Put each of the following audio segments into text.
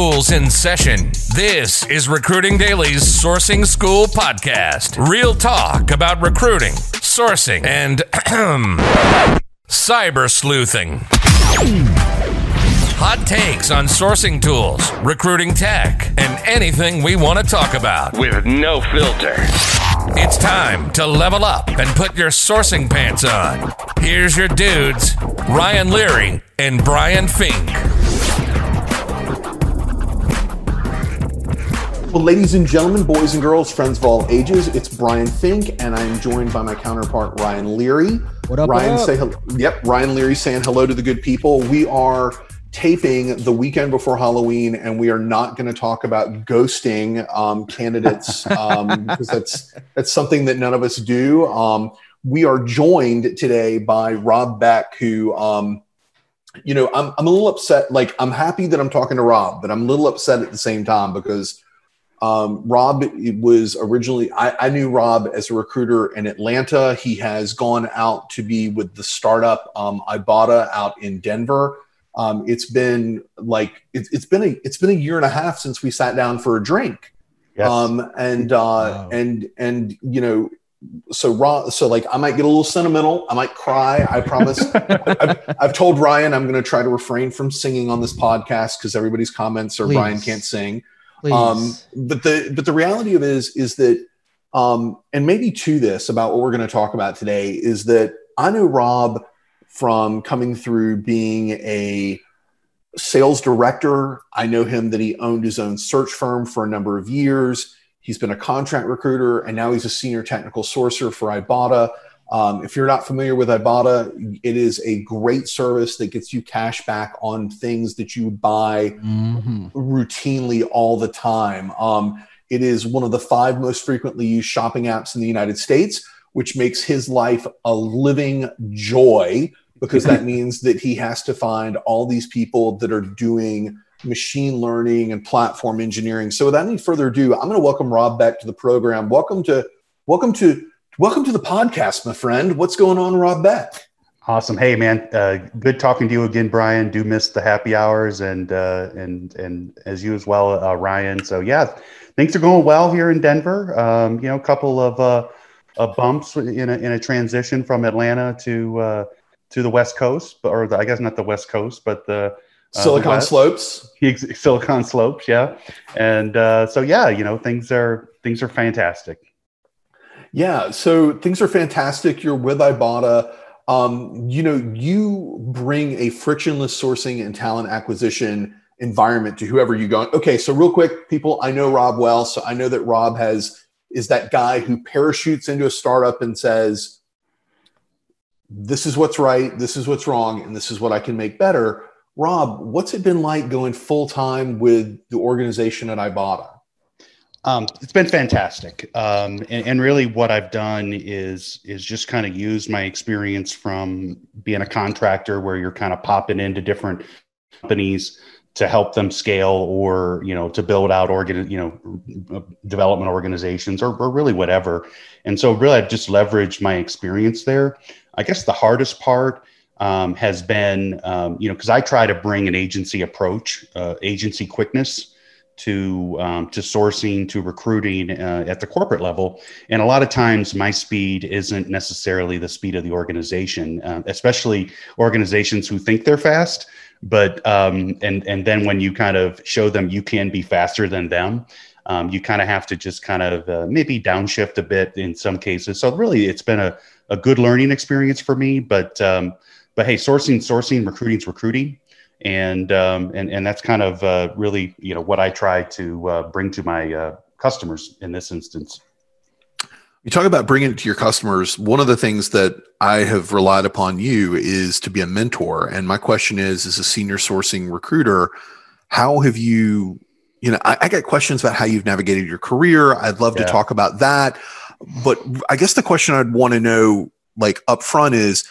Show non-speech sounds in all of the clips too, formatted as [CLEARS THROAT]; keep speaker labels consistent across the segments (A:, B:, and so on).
A: School's in session. This is Recruiting Daily's Sourcing School podcast. Real talk about recruiting, sourcing, and [CLEARS THROAT] cyber sleuthing. Hot takes on sourcing tools, recruiting tech, and anything we want to talk about.
B: with no filter.
A: It's time to level up and put your sourcing pants on. Here's your dudes, Ryan Leary and Brian Fink.
C: Well, ladies and gentlemen, boys and girls, friends of all ages, it's Brian Fink, and I'm joined by my counterpart Ryan Leary.
D: What up,
C: Ryan,
D: what up?
C: say hello. Yep, Ryan Leary saying hello to the good people. We are taping the weekend before Halloween, and we are not going to talk about ghosting um, candidates [LAUGHS] um, because that's that's something that none of us do. Um, we are joined today by Rob Beck, who. Um, you know, I'm, I'm a little upset. Like, I'm happy that I'm talking to Rob, but I'm a little upset at the same time because um, Rob was originally, I, I knew Rob as a recruiter in Atlanta. He has gone out to be with the startup um, Ibotta out in Denver. Um, it's been like it, it's been a it's been a year and a half since we sat down for a drink.
E: Yes.
C: Um, and uh,
D: Wow.
C: and and you know, so Rob, so like I might get a little sentimental. I might cry. I promise. [LAUGHS] I've, I've told Ryan I'm going to try to refrain from singing on this podcast because everybody's comments are
D: Please.
C: Brian can't sing.
D: Please.
C: Um, but the but the reality of it is is that um, and maybe to this about what we're going to talk about today is that I know Rob from coming through being a sales director. I know him that he owned his own search firm for a number of years. He's been a contract recruiter and now he's a senior technical sourcer for Ibotta. Um, if you're not familiar with Ibotta, it is a great service that gets you cash back on things that you buy
D: Mhm.
C: routinely all the time. Um, it is one of the five most frequently used shopping apps in the United States, which makes his life a living joy because that [LAUGHS] means that he has to find all these people that are doing machine learning and platform engineering. So without any further ado, I'm going to welcome Rob back to the program. Welcome to welcome to welcome to the podcast, my friend. What's going on, Rob Beck?
E: Awesome. Hey, man. Uh, good talking to you again, Brian. Do miss the happy hours and uh, and and as you as well, uh, Ryan. So yeah, things are going well here in Denver. Um, you know, a couple of uh, uh, bumps in a in a transition from Atlanta to uh, to the West Coast, or the, I guess not the West Coast, but the
C: Silicon
E: the
C: Slopes.
E: Silicon Slopes, yeah. And uh, so yeah, you know, things are things are fantastic.
C: Yeah, so things are fantastic. You're with Ibotta. Um, you know, you bring a frictionless sourcing and talent acquisition environment to whoever you go. Okay, so real quick, people, I know Rob well, so I know that Rob has is that guy who parachutes into a startup and says, "This is what's right, this is what's wrong, and this is what I can make better." Rob, what's it been like going full time with the organization at Ibotta?
E: Um, it's been fantastic, um, and, and really, what I've done is is just kind of use my experience from being a contractor, where you're kind of popping into different companies to help them scale, or you know, to build out organ, you know, development organizations, or, or really whatever. And so, really, I've just leveraged my experience there. I guess the hardest part um, has been, um, you know, because I try to bring an agency approach, uh, agency quickness to um, to sourcing to recruiting uh, at the corporate level. And a lot of times my speed isn't necessarily the speed of the organization uh, especially organizations who think they're fast but um, and and then when you kind of show them you can be faster than them um, you kind of have to just kind of uh, maybe downshift a bit in some cases. So really it's been a, a good learning experience for me but um, but hey sourcing sourcing recruiting's recruiting and um, and and that's kind of uh, really you know what I try to uh, bring to my uh, customers in this instance.
C: You talk about bringing it to your customers. One of the things that I have relied upon you is to be a mentor. And my question is, as a senior sourcing recruiter, how have you, you know, I, I get questions about how you've navigated your career. I'd love to talk about that. But I guess the question I'd want to know, like up front, is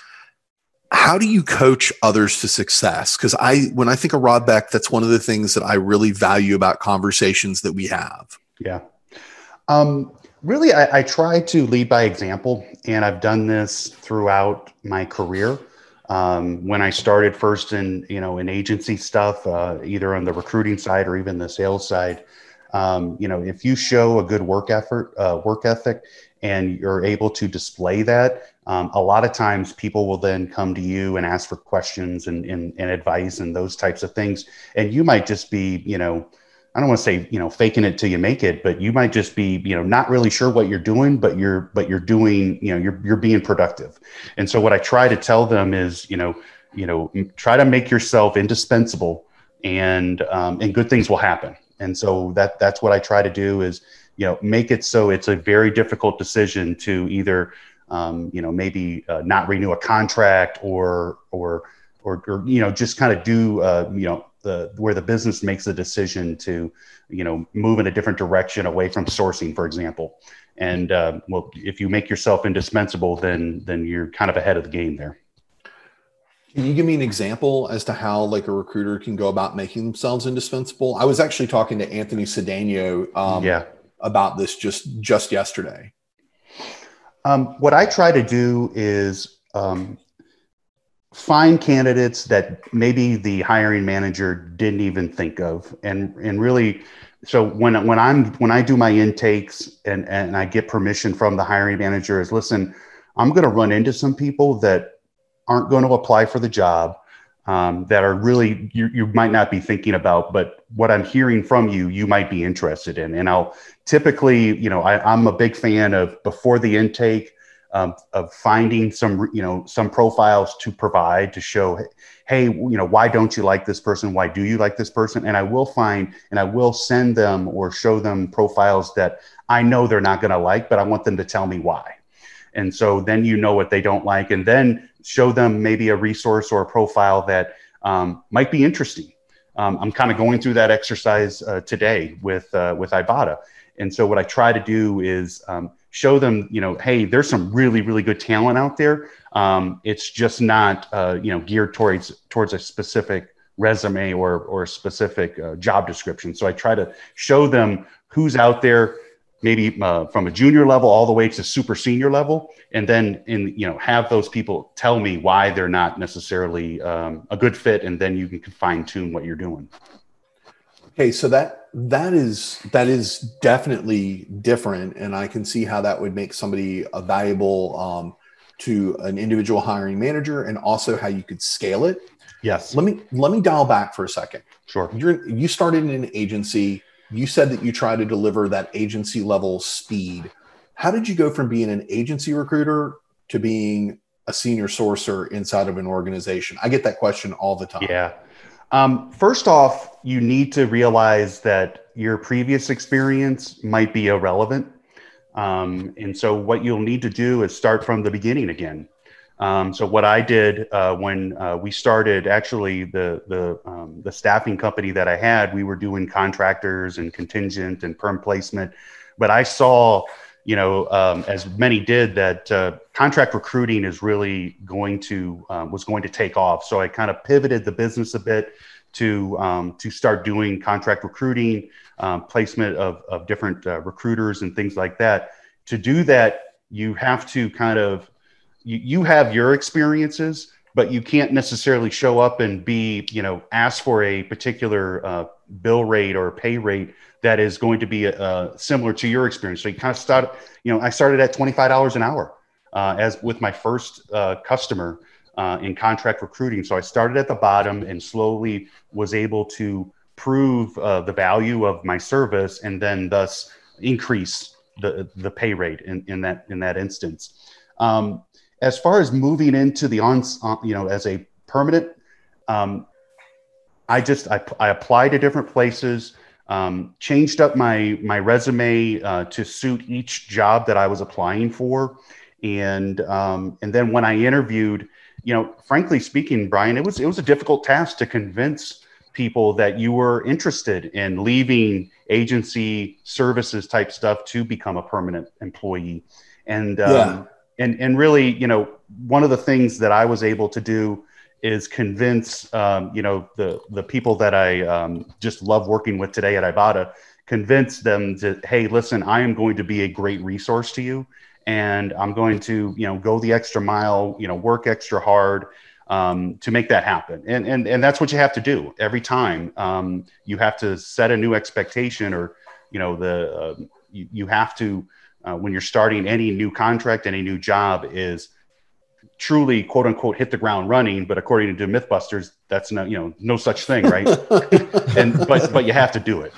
C: how do you coach others to success? Because I, when I think of Rob Beck, that's one of the things that I really value about conversations that we have.
E: Yeah. Um, really, I, I try to lead by example, and I've done this throughout my career. Um, when I started first in you know in agency stuff, uh, either on the recruiting side or even the sales side, um, you know, if you show a good work effort, uh, work ethic, and you're able to display that, um, a lot of times people will then come to you and ask for questions and, and, and advice and those types of things. And you might just be, you know, I don't want to say, you know, faking it till you make it, but you might just be, you know, not really sure what you're doing, but you're, but you're doing, you know, you're, you're being productive. And so what I try to tell them is, you know, you know, try to make yourself indispensable and, um, and good things will happen. And so that, that's what I try to do is, you know, make it so it's a very difficult decision to either, um, you know, maybe uh, not renew a contract or, or, or, or you know, just kind of do, uh, you know, the where the business makes a decision to you know move in a different direction away from sourcing for example. And uh, well if you make yourself indispensable then then you're kind of ahead of the game there.
C: Can you give me an example as to how like a recruiter can go about making themselves indispensable? I was actually talking to anthony Cedeno, um, yeah. about this just just yesterday
E: um, what i try to do is um, find candidates that maybe the hiring manager didn't even think of and and really so when when I'm when I do my intakes and and I get permission from the hiring manager is listen I'm going to run into some people that aren't going to apply for the job um, that are really you, you might not be thinking about but what i'm hearing from you you might be interested in. And i'll typically you know I, i'm a big fan of before the intake um, of finding some you know some profiles to provide to show hey you know why don't you like this person? Why do you like this person? And i will find and i will send them or show them profiles that i know they're not going to like but i want them to tell me why. And so then you know what they don't like and then show them maybe a resource or a profile that um, might be interesting um, i'm kind of going through that exercise uh, today with uh, with ibotta and so what i try to do is um, show them, you know, hey, there's some really, really good talent out there. Um, it's just not, uh, you know, geared towards towards a specific resume or or a specific uh, job description. So I try to show them who's out there, maybe uh, from a junior level all the way to super senior level, and then in you know have those people tell me why they're not necessarily um, a good fit, and then you can fine tune what you're doing.
C: Okay, so that that is that is definitely different, and I can see how that would make somebody a valuable um, to an individual hiring manager, and also how you could scale it.
E: Yes.
C: Let me let me dial back for a second.
E: Sure.
C: You're you started in an agency. You said that you try to deliver that agency level speed. How did you go from being an agency recruiter to being a senior sourcer inside of an organization? I get that question all the time.
E: Yeah. Um, first off, you need to realize that your previous experience might be irrelevant. Um, and so, what you'll need to do is start from the beginning again. Um, so, what I did uh, when uh, we started, actually, the the um, the staffing company that I had, we were doing contractors and contingent and perm placement, but I saw you know, um, as many did, that uh, contract recruiting is really going to um, was going to take off. So I kind of pivoted the business a bit to um, to start doing contract recruiting, um, placement of of different uh, recruiters and things like that. To do that, you have to kind of you, you have your experiences, but you can't necessarily show up and be you know ask for a particular uh, bill rate or pay rate that is going to be uh, similar to your experience. So you kind of start, you know, I started at $25 an hour uh, as with my first uh, customer uh, in contract recruiting. So I started at the bottom and slowly was able to prove uh, the value of my service and then thus increase the, the pay rate in, in that, in that instance. Um, as far as moving into the on, you know, as a permanent, um, I just, I, I applied to different places um, changed up my my resume uh, to suit each job that I was applying for, and um, and then when I interviewed, you know, frankly speaking, Brian, it was it was a difficult task to convince people that you were interested in leaving agency services type stuff to become a permanent employee, and um, yeah. And and really, you know, one of the things that I was able to do is convince um, you know the the people that I um, just love working with today at Ibotta, convince them to hey, listen, I am going to be a great resource to you, and I'm going to you know go the extra mile, you know, work extra hard. um, to make that happen. And, and, and that's what you have to do every time. Um, you have to set a new expectation or, you know, the, uh, you, you have to, uh, when you're starting any new contract, any new job is truly quote unquote hit the ground running. But according to Mythbusters, that's no, you know, no such thing. Right. [LAUGHS] and, but, but you have to do it.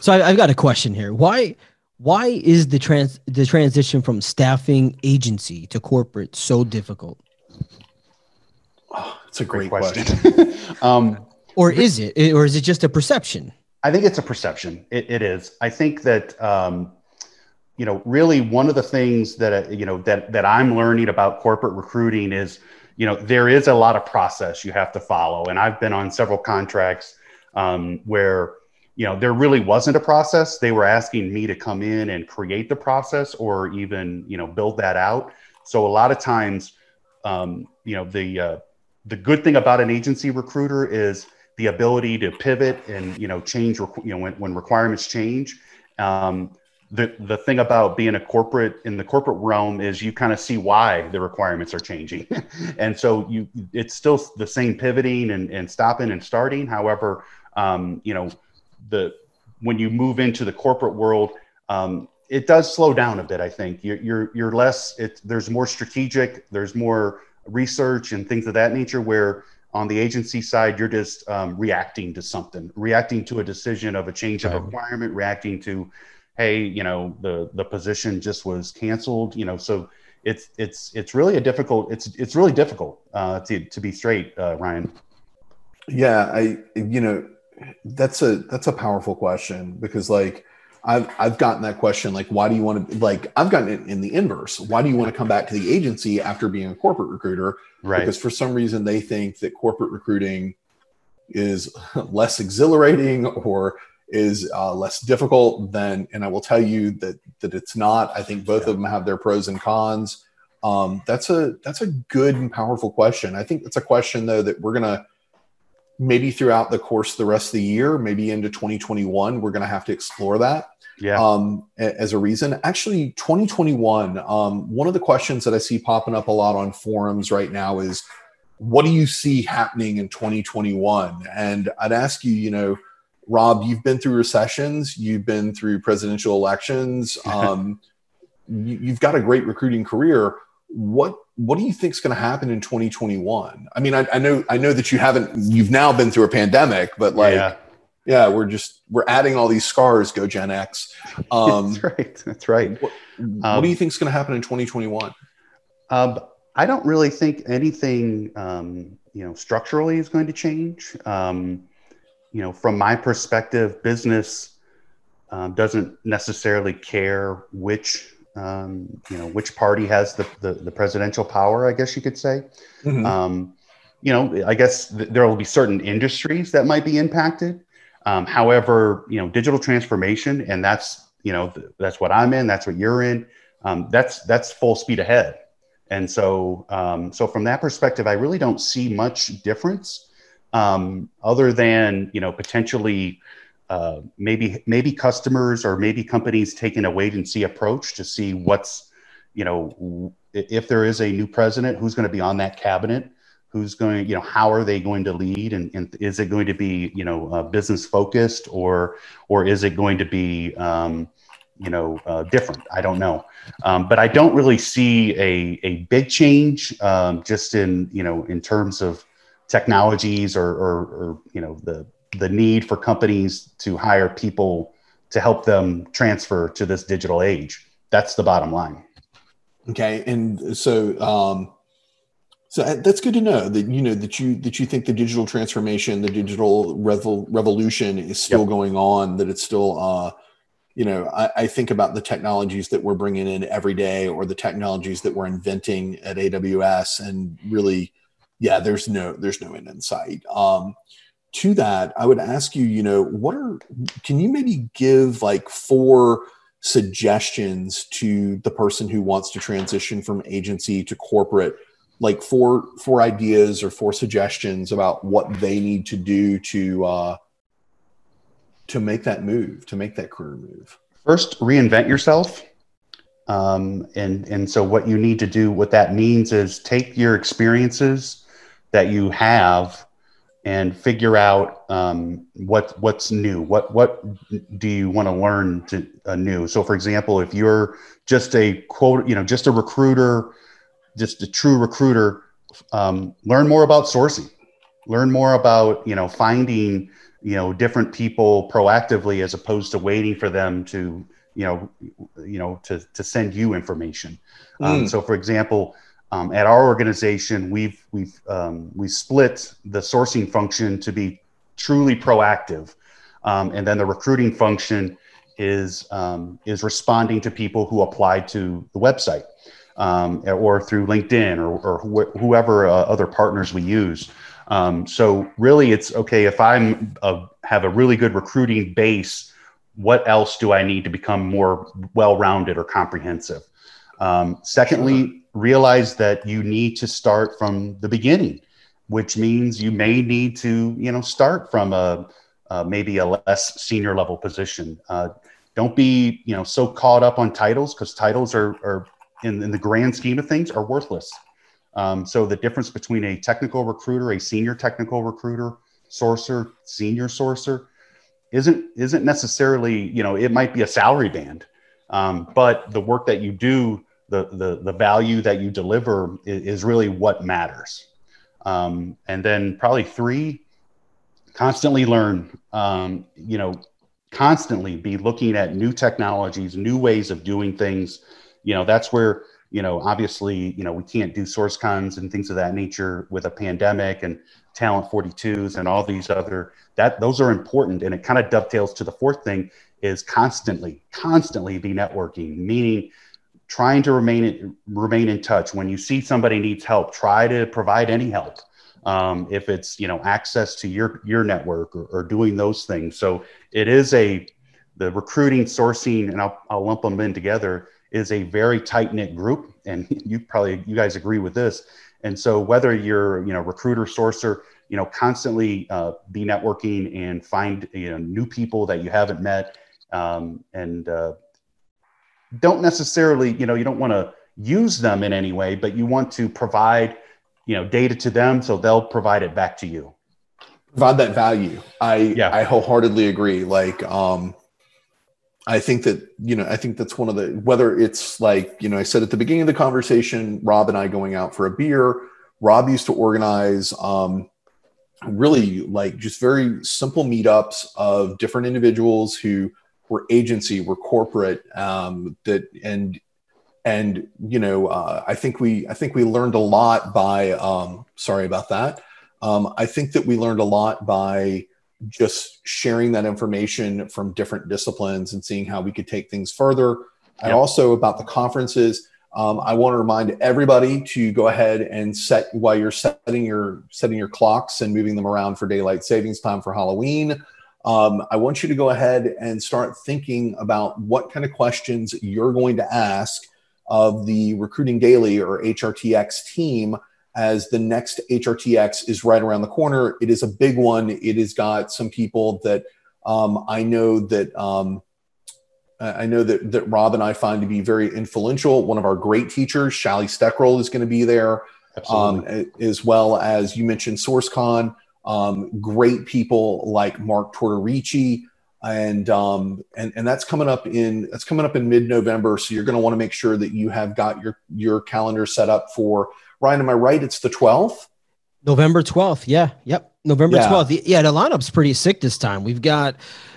B: So I, I've got a question here. Why, why is the trans the transition from staffing agency to corporate so difficult?
C: Oh, it's a great, great question.
E: question. [LAUGHS] um,
B: or is it, or is it just a perception?
E: I think it's a perception. it, it is. I think that um, you know, really one of the things that you know that that I'm learning about corporate recruiting is, you know, there is a lot of process you have to follow, and I've been on several contracts um, where you know there really wasn't a process. They were asking me to come in and create the process or even you know build that out. So a lot of times um, you know the uh, the good thing about an agency recruiter is the ability to pivot and you know change you know when, when requirements change. Um, the the thing about being a corporate in the corporate realm is you kind of see why the requirements are changing [LAUGHS] and so you it's still the same pivoting and, and stopping and starting however um, you know the when you move into the corporate world, um, it does slow down a bit. I think you're you're, you're less. It, there's more strategic. There's more research and things of that nature. Where on the agency side, you're just um, reacting to something, reacting to a decision of a change of requirement, reacting to, hey, you know, the the position just was canceled. You know, so it's it's it's really a difficult. It's it's really difficult uh, to to be straight, uh, Ryan.
C: Yeah, I you know that's a that's a powerful question because like I've I've gotten that question like why do you want to like I've gotten it in the inverse why do you want to come back to the agency after being a corporate recruiter
E: right
C: because for some reason they think that corporate recruiting is [LAUGHS] less exhilarating or is uh, less difficult than and I will tell you that that it's not I think both yeah. of them have their pros and cons um, that's a that's a good and powerful question I think it's a question though that we're gonna maybe throughout the course of the rest of the year, maybe into 2021, we're going to have to explore that.
E: Yeah.
C: Um, as a reason, actually, 2021. Um, one of the questions that I see popping up a lot on forums right now is, what do you see happening in 2021? And I'd ask you, you know, Rob, you've been through recessions, you've been through presidential elections, [LAUGHS] um, you, you've got a great recruiting career. What what do you think is going to happen in 2021? I mean, I, I, know I know that you haven't you've now been through a pandemic, but like yeah, yeah we're just we're adding all these scars. Go Gen X. [LAUGHS]
E: Um, that's right. That's right.
C: What, um, what do you think is going to happen in 2021?
E: Um, I don't really think anything um, you know structurally is going to change. Um, you know, from my perspective, business um, doesn't necessarily care which um, you know which party has the, the, the presidential power i guess you could say. Mm-hmm. um, you know i guess th- there will be certain industries that might be impacted. Um, however you know digital transformation and that's you know th- that's what i'm in that's what you're in um, that's that's full speed ahead. And so um, so from that perspective i really don't see much difference um, other than you know potentially uh, maybe maybe customers or maybe companies taking a wait and see approach to see what's you know if there is a new president who's going to be on that cabinet? Who's going you know how are they going to lead? And, and is it going to be you know uh, business focused or or is it going to be um, you know uh, different? I don't know. Um, but i don't really see a, a big change um, just in you know in terms of technologies or, or, or you know the the need for companies to hire people to help them transfer to this digital age. That's the bottom line.
C: Okay, and so um, so that's good to know that you know that you that you think the digital transformation, the digital revel, revolution is still yep. going on. That it's still, uh, you know, I, I, think about the technologies that we're bringing in every day, or the technologies that we're inventing at AWS, and really, yeah, there's no there's no end in sight. Um, to that, I would ask you, you know, what are, can you maybe give like four suggestions to the person who wants to transition from agency to corporate? Like four, four ideas or four suggestions about what they need to do to, uh, to make that move, to make that career move?
E: First, reinvent yourself. Um, and, and so what you need to do, what that means is take your experiences that you have and figure out um, what what's new. What what do you want to learn to uh, new? So, for example, if you're just a quote, you know, just a recruiter, just a true recruiter, um, learn more about sourcing. Learn more about you know finding you know different people proactively as opposed to waiting for them to you know you know to to send you information. Um, mm. So, for example um, at our organization, we've we've um, we split the sourcing function to be truly proactive, um, and then the recruiting function is um, is responding to people who applied to the website um, or through LinkedIn or, or wh- whoever uh, other partners we use. Um, so really, it's okay if I'm a, have a really good recruiting base. What else do I need to become more well-rounded or comprehensive? secondly realize that you need to start from the beginning, which means you may need to, you know, start from a, maybe a less senior level position. Uh, don't be, you know, so caught up on titles because titles are, are in, in, the grand scheme of things are worthless. Um, so the difference between a technical recruiter, a senior technical recruiter, sourcer, senior sourcer, isn't isn't necessarily, you know, it might be a salary band, um, but the work that you do the, the, the value that you deliver is, is really what matters. Um, and then probably three, constantly learn, um, you know, constantly be looking at new technologies, new ways of doing things. You know, that's where, you know, obviously, you know, we can't do SourceCons and things of that nature with a pandemic and Talent42s and all these other that those are important. And it kind of dovetails to the fourth thing is constantly, constantly be networking, meaning trying to remain in, remain in touch. When you see somebody needs help try to provide any help um, if it's you know access to your your network or, or, doing those things. So it is a the recruiting sourcing and I'll, I'll lump them in together is a very tight knit group. And [LAUGHS] you probably you guys agree with this. And so whether you're you know recruiter sourcer you know constantly uh, be networking and find you know new people that you haven't met um, and uh, don't necessarily, you know, you don't want to use them in any way, but you want to provide, you know, data to them so they'll provide it back to you.
C: Provide that value. I yeah. I wholeheartedly agree. Like, um, I think that you know, I think that's one of the whether it's like you know, I said at the beginning of the conversation, Rob and I going out for a beer. Rob used to organize um, really like just very simple meetups of different individuals who we're agency, we're corporate. Um, that and and you know, uh, I think we I think we learned a lot by. Um, sorry about that. Um, I think that we learned a lot by just sharing that information from different disciplines and seeing how we could take things further. Yep. And also about the conferences. Um, I want to remind everybody to go ahead and set while you're setting your setting your clocks and moving them around for daylight savings time for Halloween um, I want you to go ahead and start thinking about what kind of questions you're going to ask of the Recruiting Daily or HRTX team as the next HRTX is right around the corner. It is a big one. It has got some people that um, I know that um, I know that, that Rob and I find to be very influential. One of our great teachers, Shally Steckerl, is going to be there, um, as well as you mentioned SourceCon um, great people like Mark Tortorici, and um, and and that's coming up in that's coming up in mid November. So you're going to want to make sure that you have got your your calendar set up for Ryan. Am I right? It's the 12th.
B: November 12th. Yeah. Yep. November yeah. 12th. Yeah. The lineup's pretty sick this time. We've got,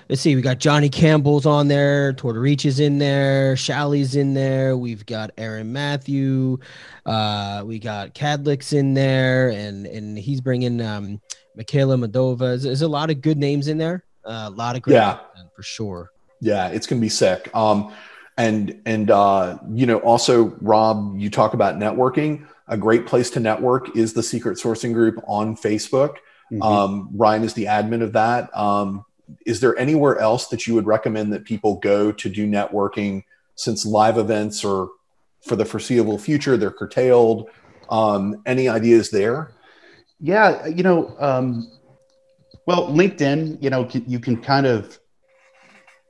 B: let's see, we got Johnny Campbell's on there. Tortorici's in there. Shally's in there. We've got Aaron Matthew. Uh, we got Cadlick's in there and, and he's bringing, um, Michaela Madova. There's, there's, a lot of good names in there. Uh, a lot of great yeah. for sure.
C: Yeah, it's gonna be sick. Um, and and uh, you know, also Rob, you talk about networking. A great place to network is the Secret Sourcing Group on Facebook. Mm-hmm. Um, Ryan is the admin of that. Um, is there anywhere else that you would recommend that people go to do networking since live events are for the foreseeable future they're curtailed? Um, any ideas there?
E: Yeah, you know, um, well, LinkedIn, you know, you can kind of.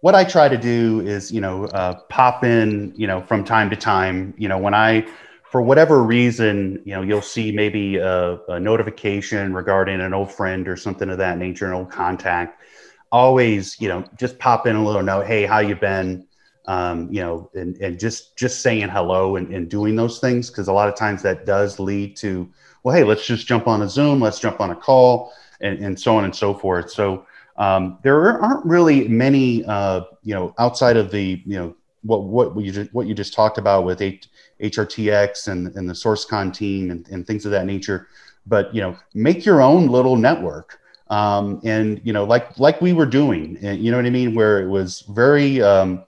E: What I try to do is, you know, uh, pop in, you know, from time to time. You know, when I for whatever reason, you know, you'll see maybe a, a, notification regarding an old friend or something of that nature, an old contact. Always, you know, just pop in a little note. Hey, how you been? Um, you know, and, and just just saying hello and, and doing those things because a lot of times that does lead to, well, hey, let's just jump on a Zoom, let's jump on a call, and, and so on and so forth. So um, there aren't really many, uh, you know, outside of the, you know, what what you just, what you just talked about with H, HRTX and and the SourceCon team and, and things of that nature. But you know, make your own little network. Um, and you know, like like we were doing, you know what I mean, where it was very um,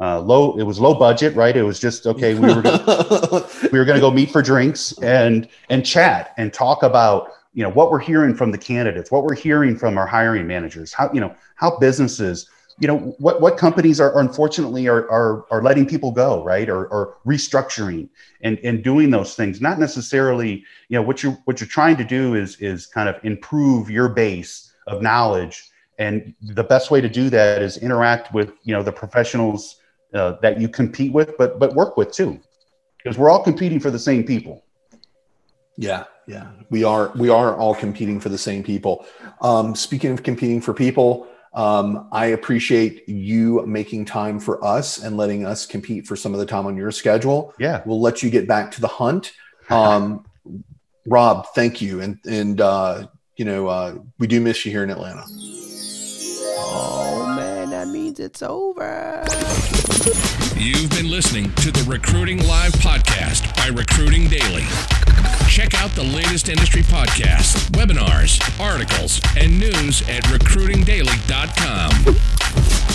E: uh, low. It was low budget, right? It was just okay. We were gonna, [LAUGHS] we were going to go meet for drinks and and chat and talk about you know what we're hearing from the candidates, what we're hearing from our hiring managers, how you know how businesses you know what what companies are, unfortunately are, are are letting people go right? Or, or restructuring and and doing those things. Not necessarily you know what you're what you're trying to do is is kind of improve your base of knowledge. And the best way to do that is interact with you know the professionals uh, that you compete with but but work with too. Because we're all competing for the same people.
C: Yeah yeah. We are we are all competing for the same people. Um, speaking of competing for people um, I appreciate you making time for us and letting us compete for some of the time on your schedule.
E: Yeah.
C: We'll let you get back to the hunt. [LAUGHS] Um, Rob, thank you. And, and, uh, you know, uh, we do miss you here in Atlanta.
B: Oh man, that means it's over.
A: You've been listening to the Recruiting Live podcast by Recruiting Daily. Check out the latest industry podcasts, webinars, articles, and news at recruitingdaily.com.